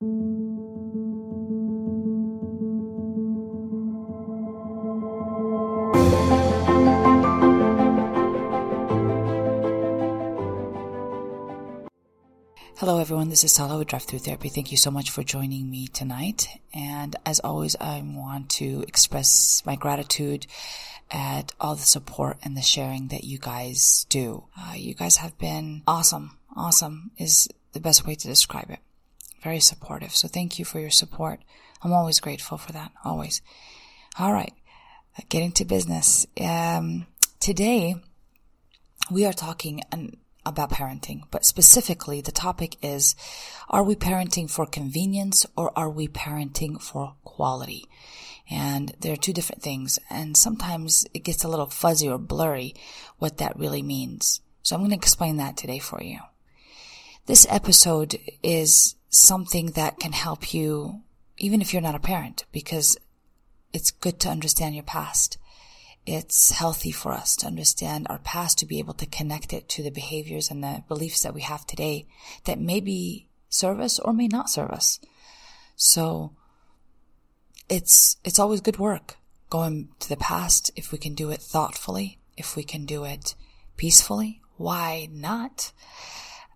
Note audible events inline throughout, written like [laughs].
Hello, everyone. This is Sala with Drive Through Therapy. Thank you so much for joining me tonight. And as always, I want to express my gratitude at all the support and the sharing that you guys do. Uh, you guys have been awesome. Awesome is the best way to describe it. Very supportive. So thank you for your support. I'm always grateful for that. Always. All right. Getting to business. Um, today we are talking and about parenting, but specifically the topic is, are we parenting for convenience or are we parenting for quality? And there are two different things. And sometimes it gets a little fuzzy or blurry what that really means. So I'm going to explain that today for you. This episode is something that can help you even if you're not a parent because it's good to understand your past it's healthy for us to understand our past to be able to connect it to the behaviors and the beliefs that we have today that maybe serve us or may not serve us. So it's, it's always good work going to the past if we can do it thoughtfully, if we can do it peacefully. Why not?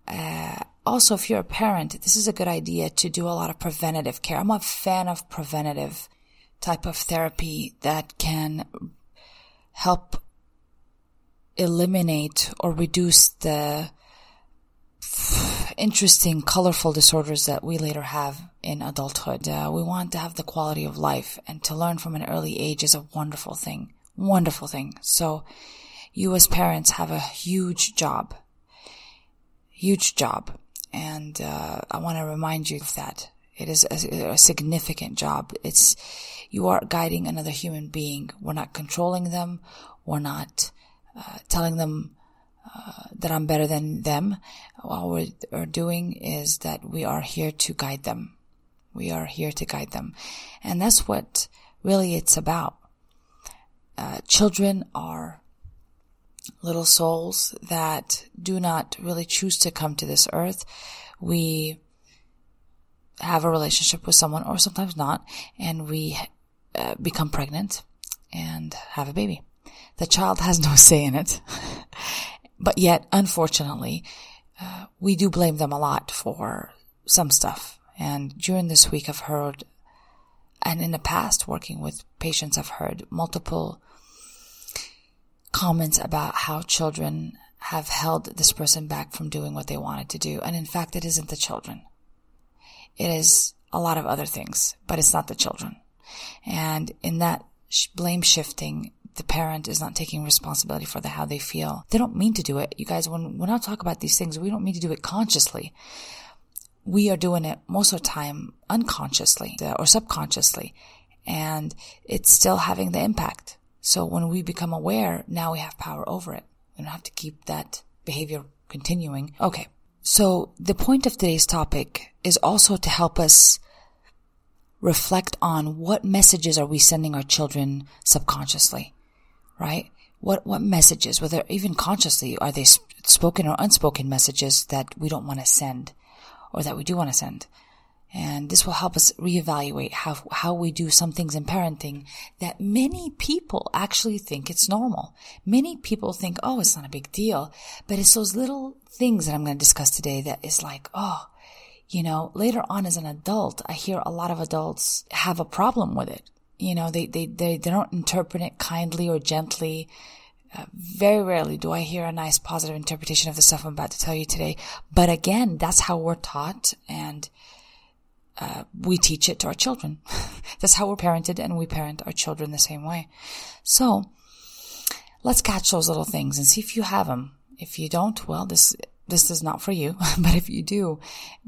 Uh, also, if you're a parent, this is a good idea to do a lot of preventative care. I'm a fan of preventative type of therapy that can help eliminate or reduce the interesting, colorful disorders that we later have in adulthood. Uh, we want to have the quality of life and to learn from an early age is a wonderful thing. Wonderful thing. So you as parents have a huge job. Huge job. And, uh, I want to remind you of that. It is a, a significant job. It's, you are guiding another human being. We're not controlling them. We're not uh, telling them uh, that I'm better than them. All we are doing is that we are here to guide them. We are here to guide them. And that's what really it's about. Uh, children are little souls that do not really choose to come to this earth. We have a relationship with someone or sometimes not, and we uh, become pregnant and have a baby. The child has no say in it. [laughs] but yet, unfortunately, uh, we do blame them a lot for some stuff. And during this week, I've heard, and in the past, working with patients, I've heard multiple comments about how children have held this person back from doing what they wanted to do. And in fact, it isn't the children. It is a lot of other things, but it's not the children. And in that blame shifting, the parent is not taking responsibility for the how they feel. They don't mean to do it. You guys, when, when I talk about these things, we don't mean to do it consciously. We are doing it most of the time unconsciously or subconsciously. And it's still having the impact. So when we become aware, now we have power over it. We don't have to keep that behavior continuing. Okay. So the point of today's topic is also to help us reflect on what messages are we sending our children subconsciously, right? What, what messages, whether even consciously, are they spoken or unspoken messages that we don't want to send or that we do want to send? And this will help us reevaluate how, how we do some things in parenting that many people actually think it's normal. Many people think, oh, it's not a big deal, but it's those little things that I'm going to discuss today that is like, oh, you know, later on as an adult, I hear a lot of adults have a problem with it. You know, they, they, they, they don't interpret it kindly or gently. Uh, very rarely do I hear a nice positive interpretation of the stuff I'm about to tell you today. But again, that's how we're taught and uh, we teach it to our children. [laughs] That's how we're parented and we parent our children the same way. So let's catch those little things and see if you have them. If you don't, well, this, this is not for you. [laughs] but if you do,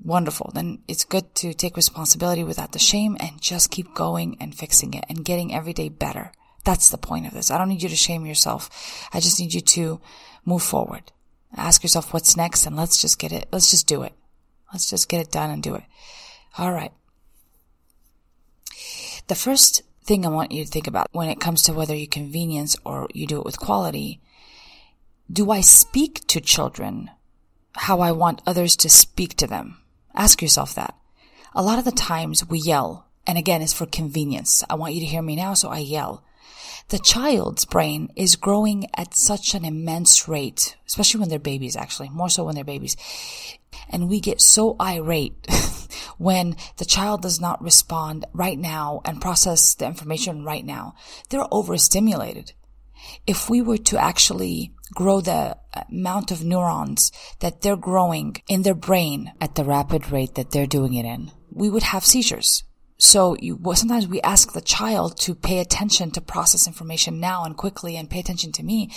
wonderful. Then it's good to take responsibility without the shame and just keep going and fixing it and getting every day better. That's the point of this. I don't need you to shame yourself. I just need you to move forward. Ask yourself what's next and let's just get it. Let's just do it. Let's just get it done and do it. All right. The first thing I want you to think about when it comes to whether you convenience or you do it with quality, do I speak to children how I want others to speak to them? Ask yourself that. a lot of the times we yell, and again, it's for convenience. I want you to hear me now, so I yell. The child's brain is growing at such an immense rate, especially when they're babies, actually, more so when they're babies. And we get so irate [laughs] when the child does not respond right now and process the information right now. They're overstimulated. If we were to actually grow the uh, amount of neurons that they're growing in their brain at the rapid rate that they're doing it in, we would have seizures. So you, well, sometimes we ask the child to pay attention to process information now and quickly and pay attention to me.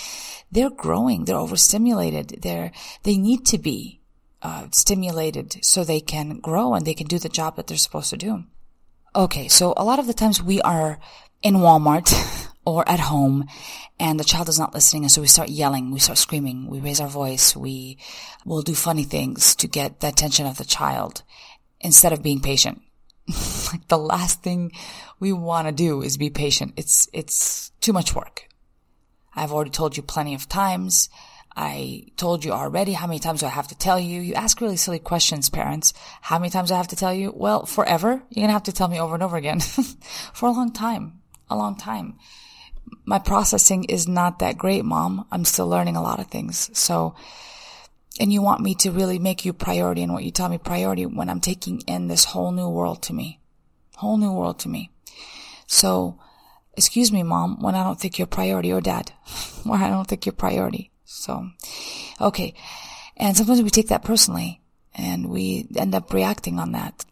They're growing. They're overstimulated. They're, they need to be, uh, stimulated so they can grow and they can do the job that they're supposed to do. Okay. So a lot of the times we are in Walmart [laughs] or at home and the child is not listening. And so we start yelling, we start screaming, we raise our voice, we will do funny things to get the attention of the child instead of being patient. [laughs] like the last thing we want to do is be patient. It's, it's too much work. I've already told you plenty of times. I told you already. How many times do I have to tell you? You ask really silly questions, parents. How many times do I have to tell you? Well, forever. You're going to have to tell me over and over again [laughs] for a long time, a long time. My processing is not that great, mom. I'm still learning a lot of things. So, and you want me to really make you priority and what you tell me priority when I'm taking in this whole new world to me. Whole new world to me. So, excuse me, mom, when I don't think you're priority or dad, [laughs] when I don't think you're priority. So, okay. And sometimes we take that personally and we end up reacting on that.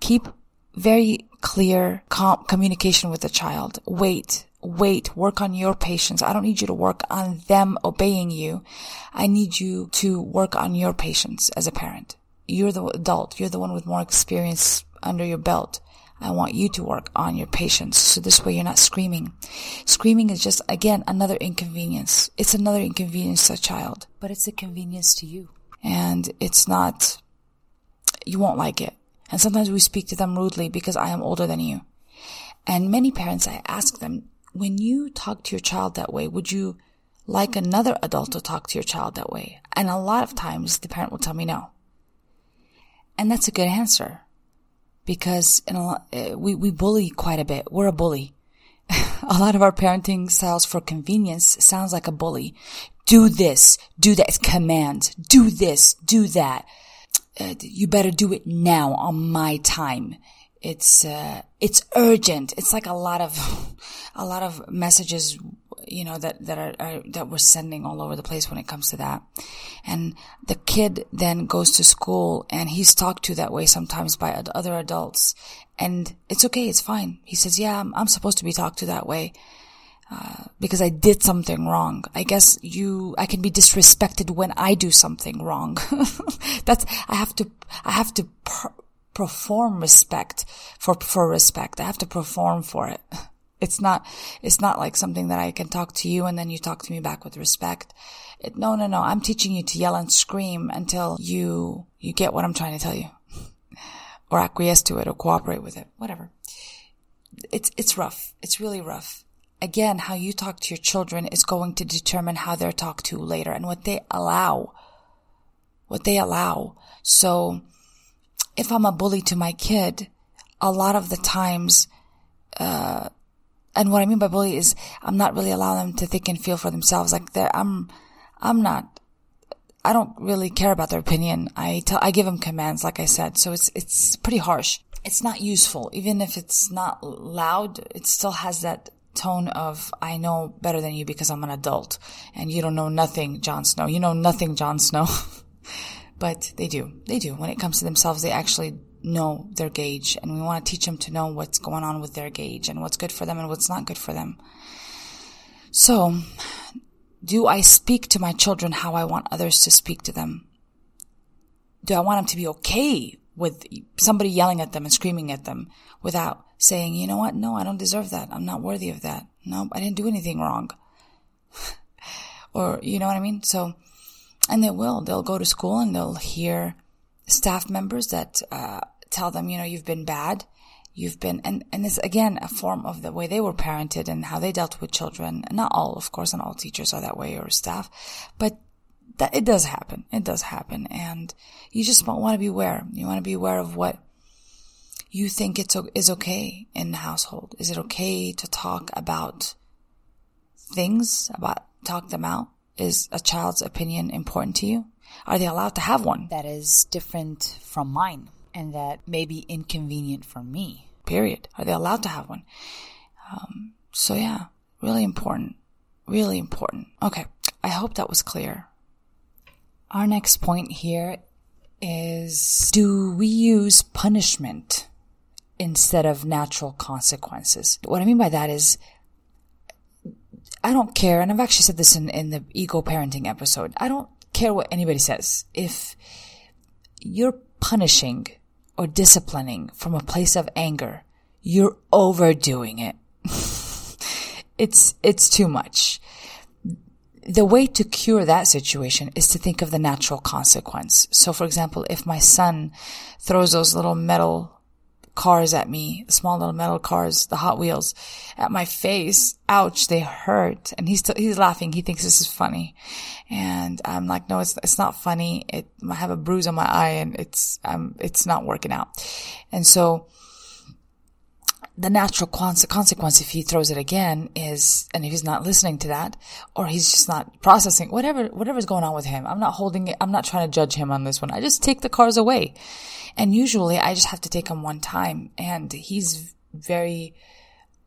Keep very clear com- communication with the child. Wait wait, work on your patience. I don't need you to work on them obeying you. I need you to work on your patience as a parent. You're the adult. You're the one with more experience under your belt. I want you to work on your patience. So this way you're not screaming. Screaming is just, again, another inconvenience. It's another inconvenience to a child, but it's a convenience to you. And it's not, you won't like it. And sometimes we speak to them rudely because I am older than you. And many parents, I ask them, when you talk to your child that way, would you like another adult to talk to your child that way? And a lot of times the parent will tell me no. And that's a good answer because lot, eh, we, we bully quite a bit. We're a bully. [laughs] a lot of our parenting styles for convenience sounds like a bully. Do this, do that. It's commands. Do this, do that. Uh, you better do it now on my time it's uh, it's urgent. It's like a lot of [laughs] a lot of messages, you know, that that are, are, that we're sending all over the place when it comes to that. And the kid then goes to school and he's talked to that way sometimes by other adults, and it's okay. It's fine. He says, "Yeah, I'm, I'm supposed to be talked to that way." Uh, because I did something wrong. I guess you, I can be disrespected when I do something wrong. [laughs] That's, I have to, I have to per- perform respect for, for respect. I have to perform for it. [laughs] It's not, it's not like something that I can talk to you and then you talk to me back with respect. It, no, no, no. I'm teaching you to yell and scream until you, you get what I'm trying to tell you [laughs] or acquiesce to it or cooperate with it, whatever. It's, it's rough. It's really rough. Again, how you talk to your children is going to determine how they're talked to later and what they allow. What they allow. So, if I'm a bully to my kid, a lot of the times, uh, and what I mean by bully is I'm not really allowing them to think and feel for themselves. Like I'm, I'm not, I don't really care about their opinion. I tell, I give them commands, like I said. So it's, it's pretty harsh. It's not useful. Even if it's not loud, it still has that tone of, I know better than you because I'm an adult and you don't know nothing, Jon Snow. You know nothing, Jon Snow. [laughs] But they do. They do. When it comes to themselves, they actually know their gauge and we want to teach them to know what's going on with their gauge and what's good for them and what's not good for them. So, do I speak to my children how I want others to speak to them? Do I want them to be okay with somebody yelling at them and screaming at them without saying, you know what? No, I don't deserve that. I'm not worthy of that. No, I didn't do anything wrong. [laughs] or, you know what I mean? So, and they will. They'll go to school and they'll hear staff members that uh, tell them, you know, you've been bad. You've been, and, and it's again a form of the way they were parented and how they dealt with children. Not all, of course, not all teachers are that way or staff, but that it does happen. It does happen. And you just want to be aware. You want to be aware of what, you think it's is okay in the household? Is it okay to talk about things, about talk them out? Is a child's opinion important to you? Are they allowed to have one that is different from mine and that may be inconvenient for me? Period. Are they allowed to have one? Um, so yeah, really important. Really important. Okay. I hope that was clear. Our next point here is do we use punishment instead of natural consequences? What I mean by that is I don't care, and I've actually said this in, in the ego parenting episode. I don't care what anybody says. If you're punishing or disciplining from a place of anger, you're overdoing it. [laughs] it's, it's too much the way to cure that situation is to think of the natural consequence. So, for example, if my son throws those little metal cars at me, small little metal cars, the Hot Wheels at my face, ouch, they hurt. And he's, t- he's laughing. He thinks this is funny. And I'm like, no, it's, it's not funny. It, I have a bruise on my eye and it's, um, it's not working out. And so, the natural consequence if he throws it again is, and if he's not listening to that, or he's just not processing, whatever, whatever's going on with him, I'm not holding it, I'm not trying to judge him on this one. I just take the cars away. And usually I just have to take him one time, and he's very,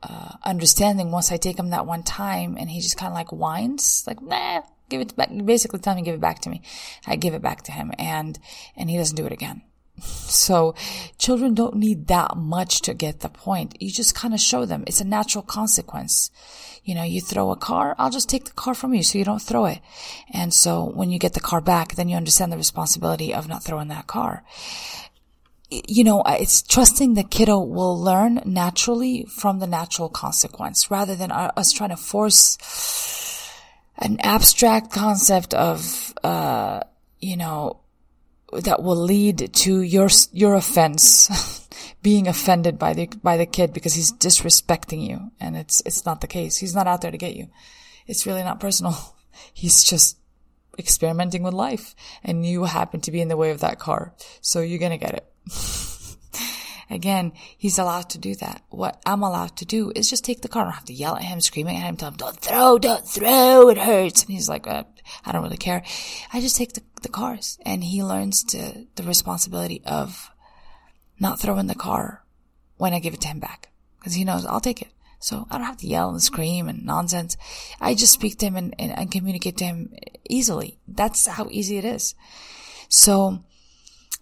uh, understanding once I take him that one time, and he just kind of like whines, like, nah, give it back, basically tell me give it back to me. I give it back to him, and, and he doesn't do it again. [laughs] So children don't need that much to get the point. You just kind of show them it's a natural consequence. You know, you throw a car, I'll just take the car from you so you don't throw it. And so when you get the car back, then you understand the responsibility of not throwing that car. You know, it's trusting the kiddo will learn naturally from the natural consequence rather than us trying to force an abstract concept of, uh, you know, that will lead to your your offense [laughs] being offended by the by the kid because he's disrespecting you. And it's it's not the case. He's not out there to get you. It's really not personal. [laughs] He's just experimenting with life and you happen to be in the way of that car so you're going to get it [laughs] Again, he's allowed to do that. What I'm allowed to do is just take the car. I don't have to yell at him, screaming at him, tell him, don't throw, don't throw, it hurts. And he's like, uh, I don't really care. I just take the, the cars and he learns to the responsibility of not throwing the car when I give it to him back because he knows I'll take it. So I don't have to yell and scream and nonsense. I just speak to him and, and, and communicate to him easily. That's how easy it is. So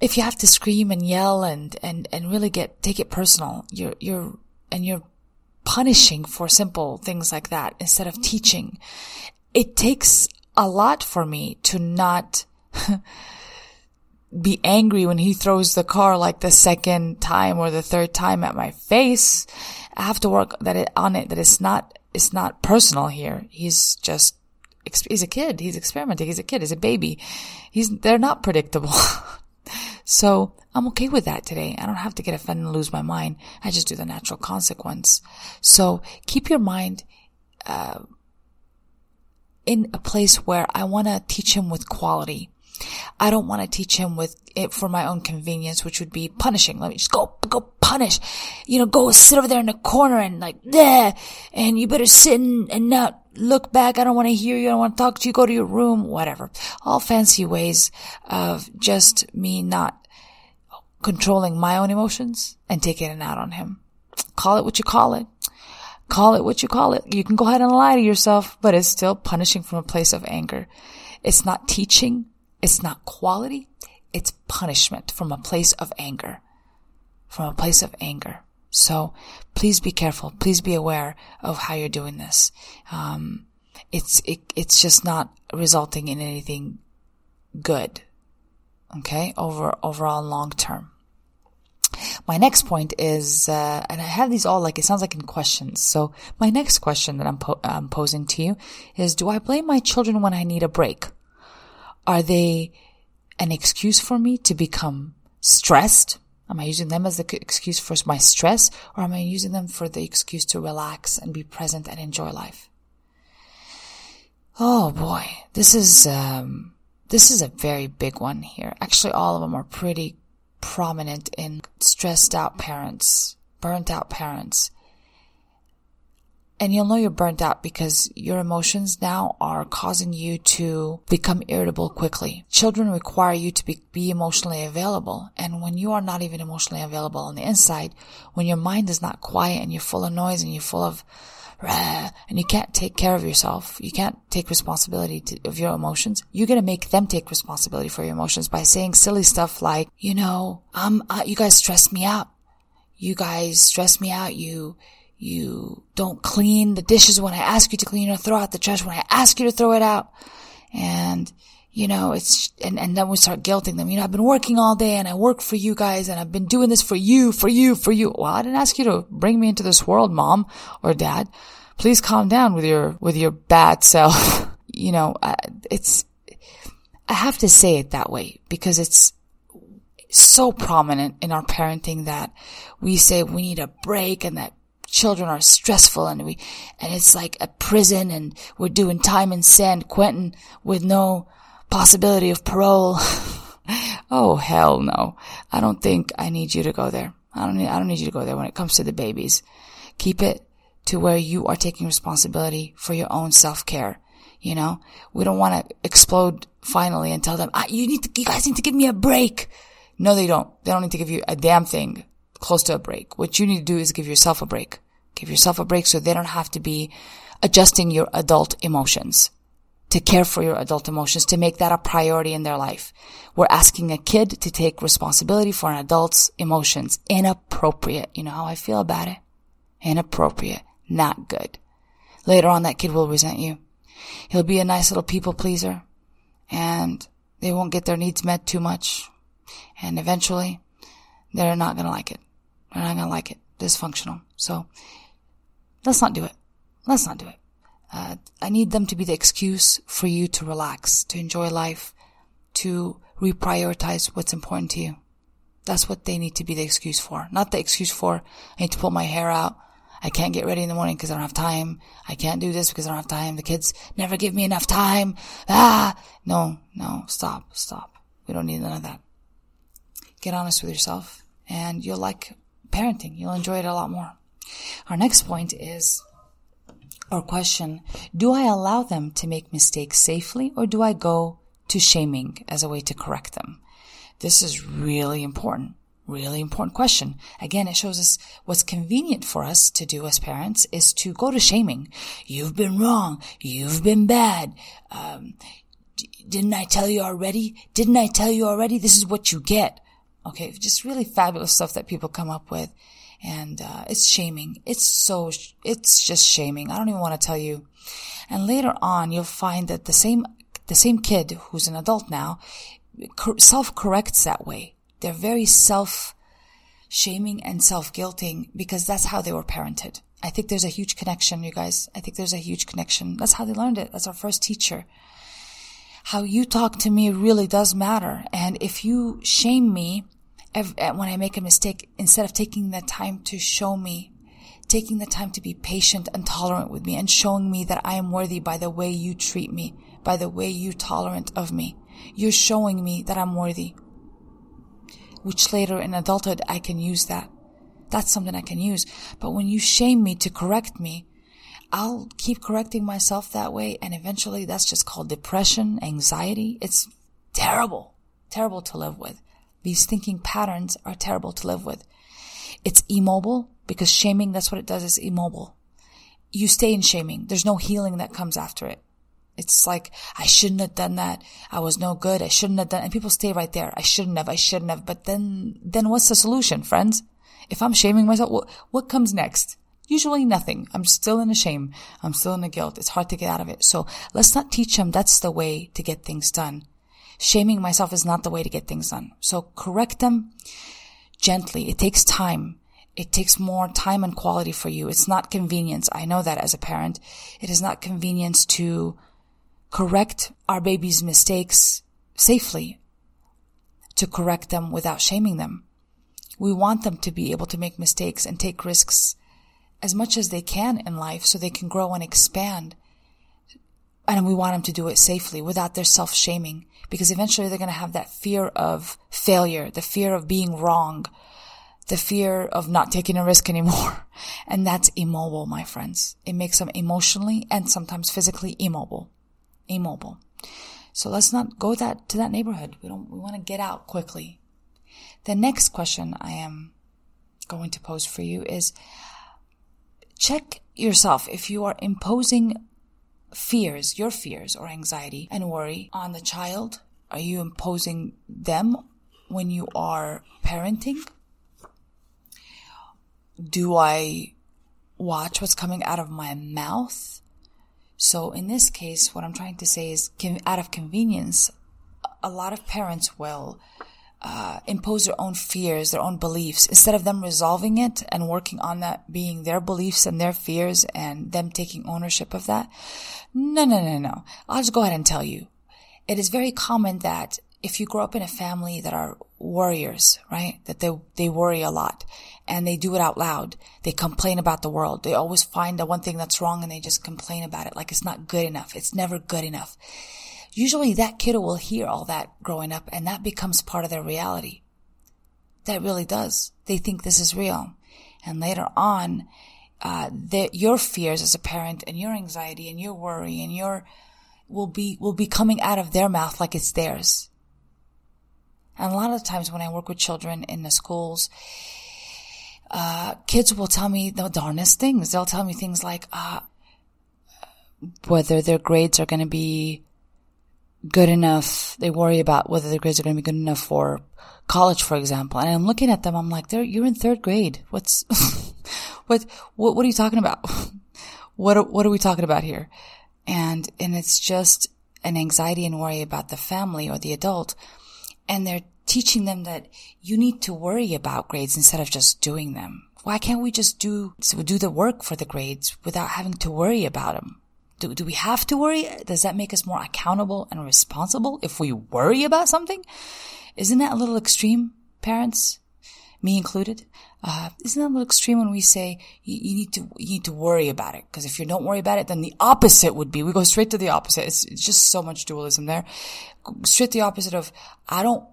if you have to scream and yell and, and, and really get, take it personal, you're, you're, and you're punishing for simple things like that instead of teaching. It takes a lot for me to not [laughs] be angry when he throws the car like the second time or the third time at my face. I have to work that it on it that it's not, it's not personal here. He's just, he's a kid. He's experimenting. He's a kid. He's a baby. He's, they're not predictable. [laughs] So I'm okay with that today. I don't have to get offended and lose my mind. I just do the natural consequence. So keep your mind, uh, in a place where I want to teach him with quality. I don't want to teach him with it for my own convenience, which would be punishing. Let me just go, go punish. You know, go sit over there in the corner and like, there, and you better sit and, and not look back. I don't want to hear you. I don't want to talk to you. Go to your room, whatever. All fancy ways of just me not controlling my own emotions and taking it out on him. Call it what you call it. Call it what you call it. You can go ahead and lie to yourself, but it's still punishing from a place of anger. It's not teaching. It's not quality. It's punishment from a place of anger. From a place of anger. So please be careful. Please be aware of how you're doing this. Um, it's, it, it's just not resulting in anything good. Okay. Over, overall long term. My next point is, uh, and I have these all like, it sounds like in questions. So my next question that I'm, po- I'm posing to you is, do I blame my children when I need a break? Are they an excuse for me to become stressed? Am I using them as the excuse for my stress or am I using them for the excuse to relax and be present and enjoy life? Oh boy, this is, um, this is a very big one here. Actually, all of them are pretty prominent in stressed out parents, burnt out parents. And you'll know you're burnt out because your emotions now are causing you to become irritable quickly. Children require you to be, be, emotionally available. And when you are not even emotionally available on the inside, when your mind is not quiet and you're full of noise and you're full of rah, and you can't take care of yourself. You can't take responsibility to, of your emotions. You're going to make them take responsibility for your emotions by saying silly stuff like, you know, um, uh, you guys stress me out. You guys stress me out. You, you don't clean the dishes when I ask you to clean or throw out the trash when I ask you to throw it out. And, you know, it's, and, and then we start guilting them. You know, I've been working all day and I work for you guys and I've been doing this for you, for you, for you. Well, I didn't ask you to bring me into this world, mom or dad. Please calm down with your, with your bad self. [laughs] you know, it's, I have to say it that way because it's so prominent in our parenting that we say we need a break and that children are stressful and we, and it's like a prison and we're doing time in San Quentin with no possibility of parole. [laughs] oh, hell no. I don't think I need you to go there. I don't need, I don't need you to go there when it comes to the babies. Keep it to where you are taking responsibility for your own self-care. You know, we don't want to explode finally and tell them, ah, you need to, you guys need to give me a break. No, they don't. They don't need to give you a damn thing close to a break. What you need to do is give yourself a break. Give yourself a break so they don't have to be adjusting your adult emotions to care for your adult emotions, to make that a priority in their life. We're asking a kid to take responsibility for an adult's emotions. Inappropriate. You know how I feel about it? Inappropriate. Not good. Later on, that kid will resent you. He'll be a nice little people pleaser and they won't get their needs met too much. And eventually, they're not going to like it. Not going to like it. Dysfunctional. So let's not do it. Let's not do it. Uh, I need them to be the excuse for you to relax, to enjoy life, to reprioritize what's important to you. That's what they need to be the excuse for. Not the excuse for, I need to pull my hair out. I can't get ready in the morning because I don't have time. I can't do this because I don't have time. The kids never give me enough time. Ah, no, no, stop, stop. We don't need none of that. Get honest with yourself and you'll like parenting. You'll enjoy it a lot more. Our next point is, or question, do I allow them to make mistakes safely or do I go to shaming as a way to correct them? This is really important. Really important question. Again, it shows us what's convenient for us to do as parents is to go to shaming. You've been wrong. You've been bad. Um, didn't I tell you already? Didn't I tell you already? This is what you get. Okay, just really fabulous stuff that people come up with. And uh, it's shaming. It's so, it's just shaming. I don't even want to tell you. And later on, you'll find that the same, the same kid who's an adult now self-corrects that way. They're very self shaming and self guilting because that's how they were parented. I think there's a huge connection, you guys. I think there's a huge connection. That's how they learned it. That's our first teacher how you talk to me really does matter. And if you shame me Eh, when I make a mistake, instead of taking the time to show me, taking the time to be patient and tolerant with me and showing me that I am worthy by the way you treat me, by the way you tolerant of me, you're showing me that I'm worthy. Which later in adulthood, I can use that. That's something I can use. But when you shame me to correct me, I'll keep correcting myself that way. And eventually that's just called depression, anxiety. It's terrible, terrible to live with. These thinking patterns are terrible to live with. It's immobile because shaming, that's what it does is immobile. You stay in shaming. There's no healing that comes after it. It's like, I shouldn't have done that. I was no good. I shouldn't have done, and people stay right there. I shouldn't have. I shouldn't have. But then, then what's the solution, friends? If I'm shaming myself, what, what comes next? Usually nothing. I'm still in a shame. I'm still in a guilt. It's hard to get out of it. So let's not teach them that's the way to get things done. Shaming myself is not the way to get things done. So correct them gently. It takes time. It takes more time and quality for you. It's not convenience. I know that as a parent. It is not convenience to correct our baby's mistakes safely, to correct them without shaming them. We want them to be able to make mistakes and take risks as much as they can in life so they can grow and expand. And we want them to do it safely without their self shaming because eventually they're going to have that fear of failure, the fear of being wrong, the fear of not taking a risk [laughs] anymore. And that's immobile, my friends. It makes them emotionally and sometimes physically immobile. Immobile. So let's not go that to that neighborhood. We don't, we want to get out quickly. The next question I am going to pose for you is check yourself if you are imposing fears, your fears or anxiety and worry on the child. Are you imposing them when you are parenting? Do I watch what's coming out of my mouth? So in this case, what I'm trying to say is out of convenience, a lot of parents will uh, impose their own fears, their own beliefs, instead of them resolving it and working on that being their beliefs and their fears and them taking ownership of that. No, no, no, no. I'll just go ahead and tell you. It is very common that if you grow up in a family that are warriors, right? That they, they worry a lot and they do it out loud. They complain about the world. They always find the one thing that's wrong and they just complain about it like it's not good enough. It's never good enough usually that kiddo will hear all that growing up and that becomes part of their reality. That really does. They think this is real. And later on, uh, the, your fears as a parent and your anxiety and your worry and your will be will be coming out of their mouth like it's theirs. And a lot of times when I work with children in the schools, uh, kids will tell me the darnest things. They'll tell me things like, uh, whether their grades are going to be good enough. They worry about whether their grades are going to be good enough for college, for example. And I'm looking at them. I'm like, you're in third grade. What's, [laughs] what, what, what are you talking about? [laughs] what, what are we talking about here? And, and it's just an anxiety and worry about the family or the adult. And they're teaching them that you need to worry about grades instead of just doing them. Why can't we just do, do the work for the grades without having to worry about them? Do, do we have to worry? Does that make us more accountable and responsible if we worry about something? Isn't that a little extreme, parents? Me included? Uh, isn't that a little extreme when we say you, you need to, you need to worry about it? Because if you don't worry about it, then the opposite would be, we go straight to the opposite. It's, it's just so much dualism there. Straight the opposite of, I don't,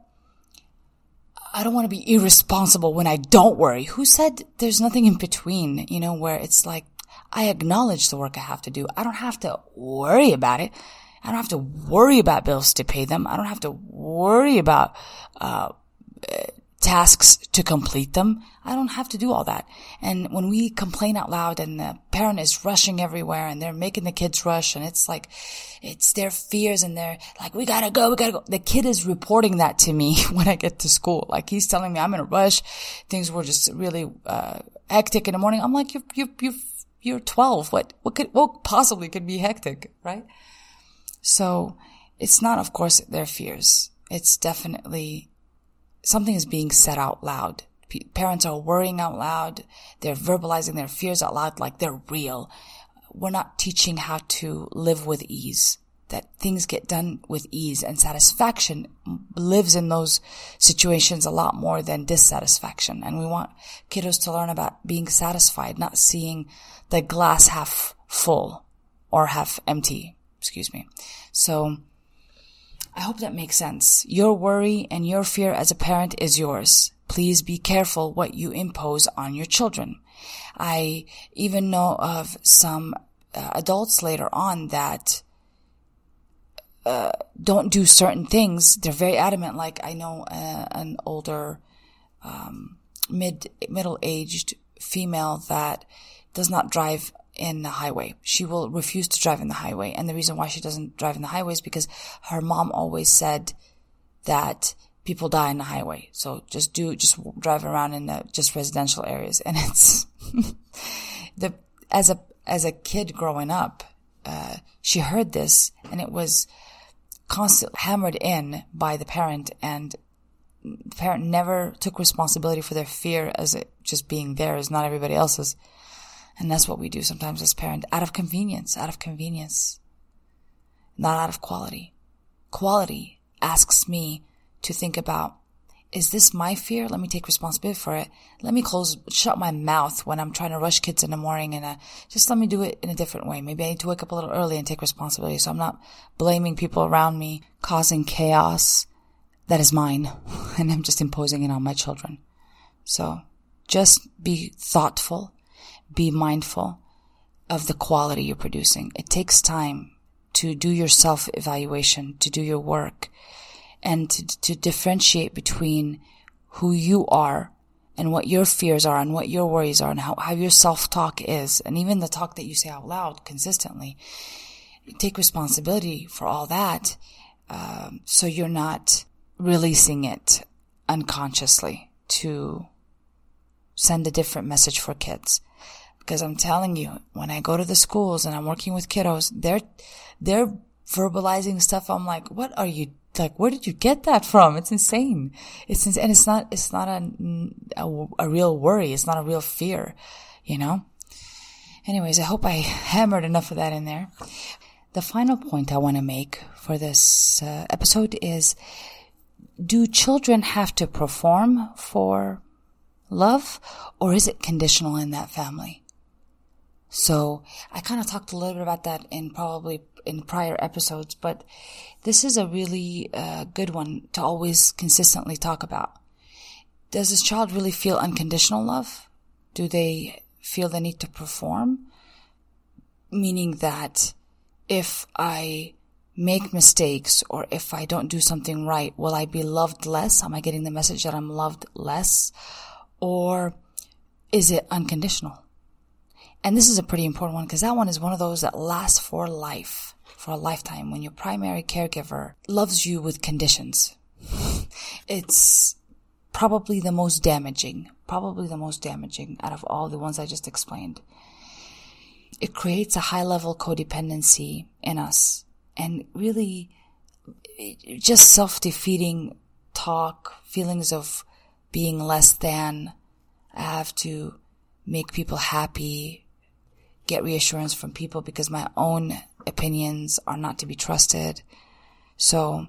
I don't want to be irresponsible when I don't worry. Who said there's nothing in between, you know, where it's like, I acknowledge the work I have to do. I don't have to worry about it. I don't have to worry about bills to pay them. I don't have to worry about, uh, tasks to complete them. I don't have to do all that. And when we complain out loud and the parent is rushing everywhere and they're making the kids rush and it's like, it's their fears and they're like, we gotta go, we gotta go. The kid is reporting that to me [laughs] when I get to school. Like he's telling me I'm in a rush. Things were just really, uh, hectic in the morning. I'm like, you've, you've, you you're 12. What, what could, what possibly could be hectic, right? So it's not, of course, their fears. It's definitely something is being said out loud. P- parents are worrying out loud. They're verbalizing their fears out loud like they're real. We're not teaching how to live with ease that things get done with ease and satisfaction lives in those situations a lot more than dissatisfaction. And we want kiddos to learn about being satisfied, not seeing the glass half full or half empty. Excuse me. So I hope that makes sense. Your worry and your fear as a parent is yours. Please be careful what you impose on your children. I even know of some uh, adults later on that uh, don't do certain things. They're very adamant. Like I know uh, an older, um, mid middle aged female that does not drive in the highway. She will refuse to drive in the highway. And the reason why she doesn't drive in the highway is because her mom always said that people die in the highway. So just do, just drive around in the just residential areas. And it's [laughs] the, as a, as a kid growing up, uh, she heard this and it was constantly hammered in by the parent and the parent never took responsibility for their fear as it just being theirs, not everybody else's. And that's what we do sometimes as parents, out of convenience, out of convenience, not out of quality. Quality asks me to think about, is this my fear? Let me take responsibility for it. Let me close, shut my mouth when I'm trying to rush kids in the morning and uh, just let me do it in a different way. Maybe I need to wake up a little early and take responsibility. So I'm not blaming people around me, causing chaos that is mine [laughs] and I'm just imposing it on my children. So just be thoughtful, be mindful of the quality you're producing. It takes time to do your self evaluation, to do your work and to, to differentiate between who you are and what your fears are and what your worries are and how, how your self-talk is and even the talk that you say out loud consistently. Take responsibility for all that um, so you're not releasing it unconsciously to send a different message for kids. Because I'm telling you, when I go to the schools and I'm working with kiddos, they're, they're verbalizing stuff. I'm like, what are you like, where did you get that from? It's insane. It's insane. and it's not, it's not a, a, a real worry. It's not a real fear, you know? Anyways, I hope I hammered enough of that in there. The final point I want to make for this uh, episode is, do children have to perform for love or is it conditional in that family? So I kind of talked a little bit about that in probably in prior episodes, but this is a really uh, good one to always consistently talk about. Does this child really feel unconditional love? Do they feel the need to perform? Meaning that if I make mistakes or if I don't do something right, will I be loved less? Am I getting the message that I'm loved less? Or is it unconditional? And this is a pretty important one because that one is one of those that lasts for life, for a lifetime when your primary caregiver loves you with conditions. [laughs] it's probably the most damaging, probably the most damaging out of all the ones I just explained. It creates a high level codependency in us and really just self defeating talk, feelings of being less than. I have to make people happy, get reassurance from people because my own opinions are not to be trusted. So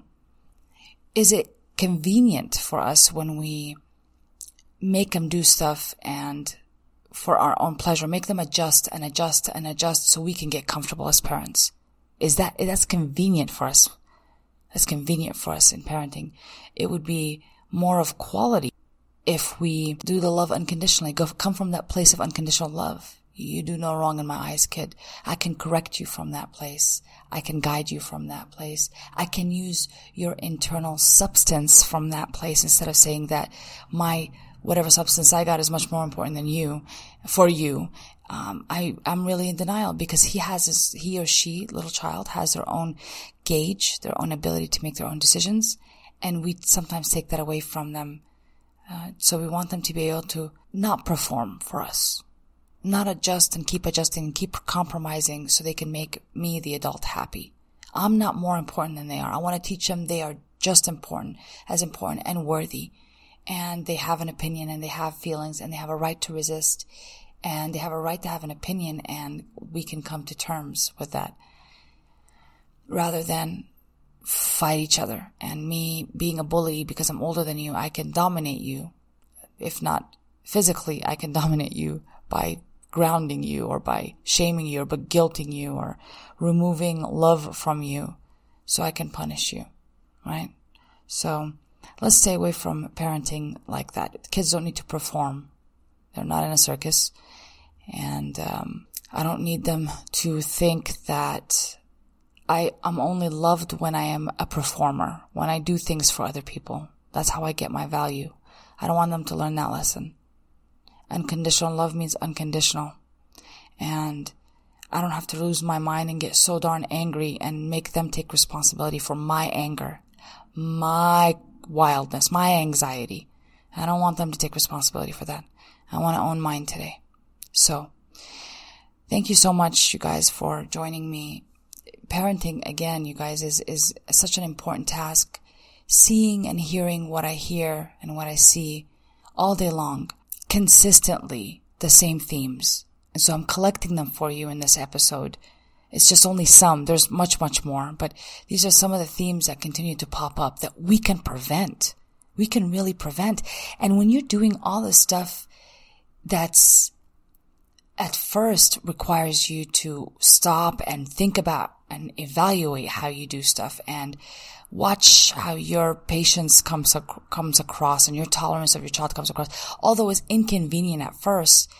is it convenient for us when we make them do stuff and for our own pleasure, make them adjust and adjust and adjust so we can get comfortable as parents? Is that, that's convenient for us. That's convenient for us in parenting. It would be more of quality if we do the love unconditionally, go, come from that place of unconditional love. You do no wrong in my eyes, kid. I can correct you from that place. I can guide you from that place. I can use your internal substance from that place instead of saying that my whatever substance I got is much more important than you, for you. Um, I, I'm really in denial because he has his, he or she, little child, has their own gauge, their own ability to make their own decisions. And we sometimes take that away from them. Uh, so we want them to be able to not perform for us not adjust and keep adjusting and keep compromising so they can make me, the adult, happy. I'm not more important than they are. I want to teach them they are just important, as important and worthy. And they have an opinion and they have feelings and they have a right to resist and they have a right to have an opinion and we can come to terms with that rather than fight each other and me being a bully because I'm older than you, I can dominate you. If not physically, I can [laughs] dominate you by grounding you or by shaming you or by guilting you or removing love from you so I can punish you, right? So let's stay away from parenting like that. Kids don't need to perform. They're not in a circus. And, um, I don't need them to think that I am only loved when I am a performer, when I do things for other people. That's how I get my value. I don't want them to learn that lesson. Unconditional love means unconditional. And I don't have to lose my mind and get so darn angry and make them take responsibility for my anger, my wildness, my anxiety. I don't want them to take responsibility for that. I want to own mine today. So, thank you so much, you guys, for joining me. Parenting, again, you guys, is, is such an important task. Seeing and hearing what I hear and what I see all day long consistently the same themes. And so I'm collecting them for you in this episode. It's just only some. There's much, much more, but these are some of the themes that continue to pop up that we can prevent. we can really prevent. And when you're doing all the stuff that's at first requires you to stop and think about and evaluate how you do stuff and watch how your patience comes, ac- comes across and your tolerance of your child comes across. Although it's inconvenient at first,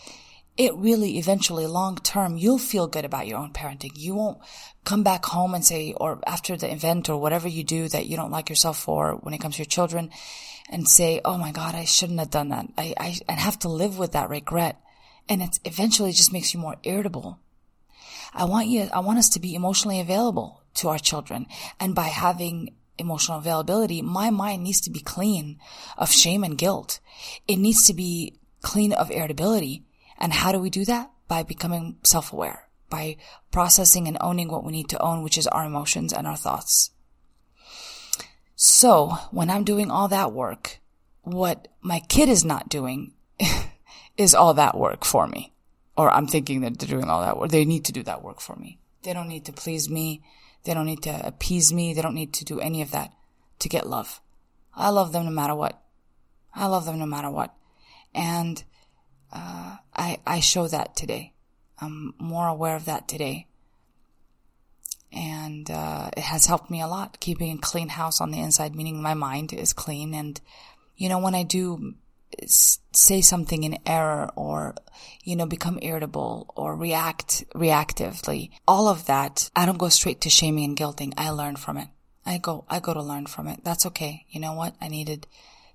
it really eventually long term, you'll feel good about your own parenting. You won't come back home and say, or after the event or whatever you do that you don't like yourself for when it comes to your children and say, Oh my God, I shouldn't have done that. I, I, and have to live with that regret. And it eventually just makes you more irritable. I want you, I want us to be emotionally available to our children. And by having emotional availability, my mind needs to be clean of shame and guilt. It needs to be clean of irritability and how do we do that? By becoming self-aware, by processing and owning what we need to own, which is our emotions and our thoughts. So when I'm doing all that work, what my kid is not doing [laughs] is all that work for me. Or I'm thinking that they're doing all that work. They need to do that work for me. They don't need to please me. They don't need to appease me. They don't need to do any of that to get love. I love them no matter what. I love them no matter what. And uh, I, I show that today. I'm more aware of that today. And, uh, it has helped me a lot keeping a clean house on the inside, meaning my mind is clean. And, you know, when I do say something in error or, you know, become irritable or react reactively, all of that, I don't go straight to shaming and guilting. I learn from it. I go, I go to learn from it. That's okay. You know what? I needed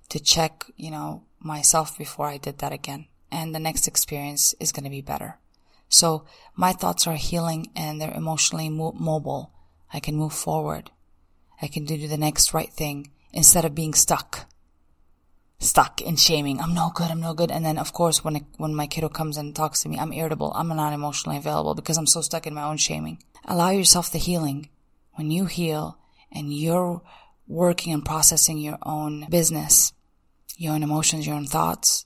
to check, you know, myself before I did that again and the next experience is going to be better. So my thoughts are healing and they're emotionally mo- mobile. I can move forward. I can do the next right thing instead of being stuck. Stuck in shaming. I'm no good. I'm no good. And then, of course, when it, when my kiddo comes and talks to me, I'm irritable. I'm not emotionally available because I'm so stuck in my own shaming. Allow yourself the healing. When you heal and you're working and processing your own business, your own emotions, your own thoughts,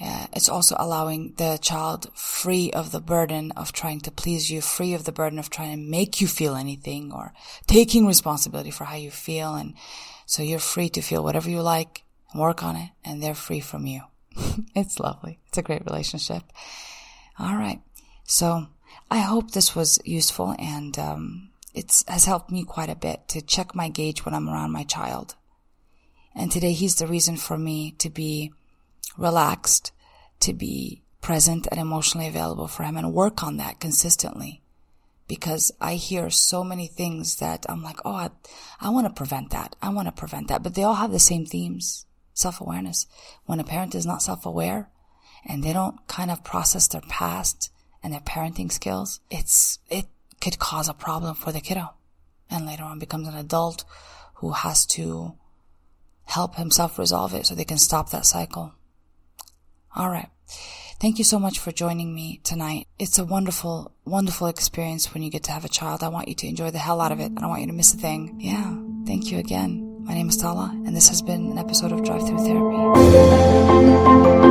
yeah, it's also allowing the child free of the burden of trying to please you, free of the burden of trying to make you feel anything or taking responsibility for how you feel. And so you're free to feel whatever you like, work on it, and they're free from you. [laughs] it's lovely. It's a great relationship. All right. So I hope this was useful and, um, it has helped me quite a bit to check my gauge when I'm around my child. And today he's the reason for me to be relaxed, to be present and emotionally available for him and work on that consistently. Because I hear so many things that I'm like, oh, I, I want to prevent that. I want to prevent that. But they all have the same themes. Self-awareness. When a parent is not self-aware and they don't kind of process their past and their parenting skills, it's, it could cause a problem for the kiddo. And later on becomes an adult who has to help himself resolve it so they can stop that cycle. All right. Thank you so much for joining me tonight. It's a wonderful, wonderful experience when you get to have a child. I want you to enjoy the hell out of it. I don't want you to miss a thing. Yeah. Thank you again. My name is Tala, and this has been an episode of Drive Through Therapy.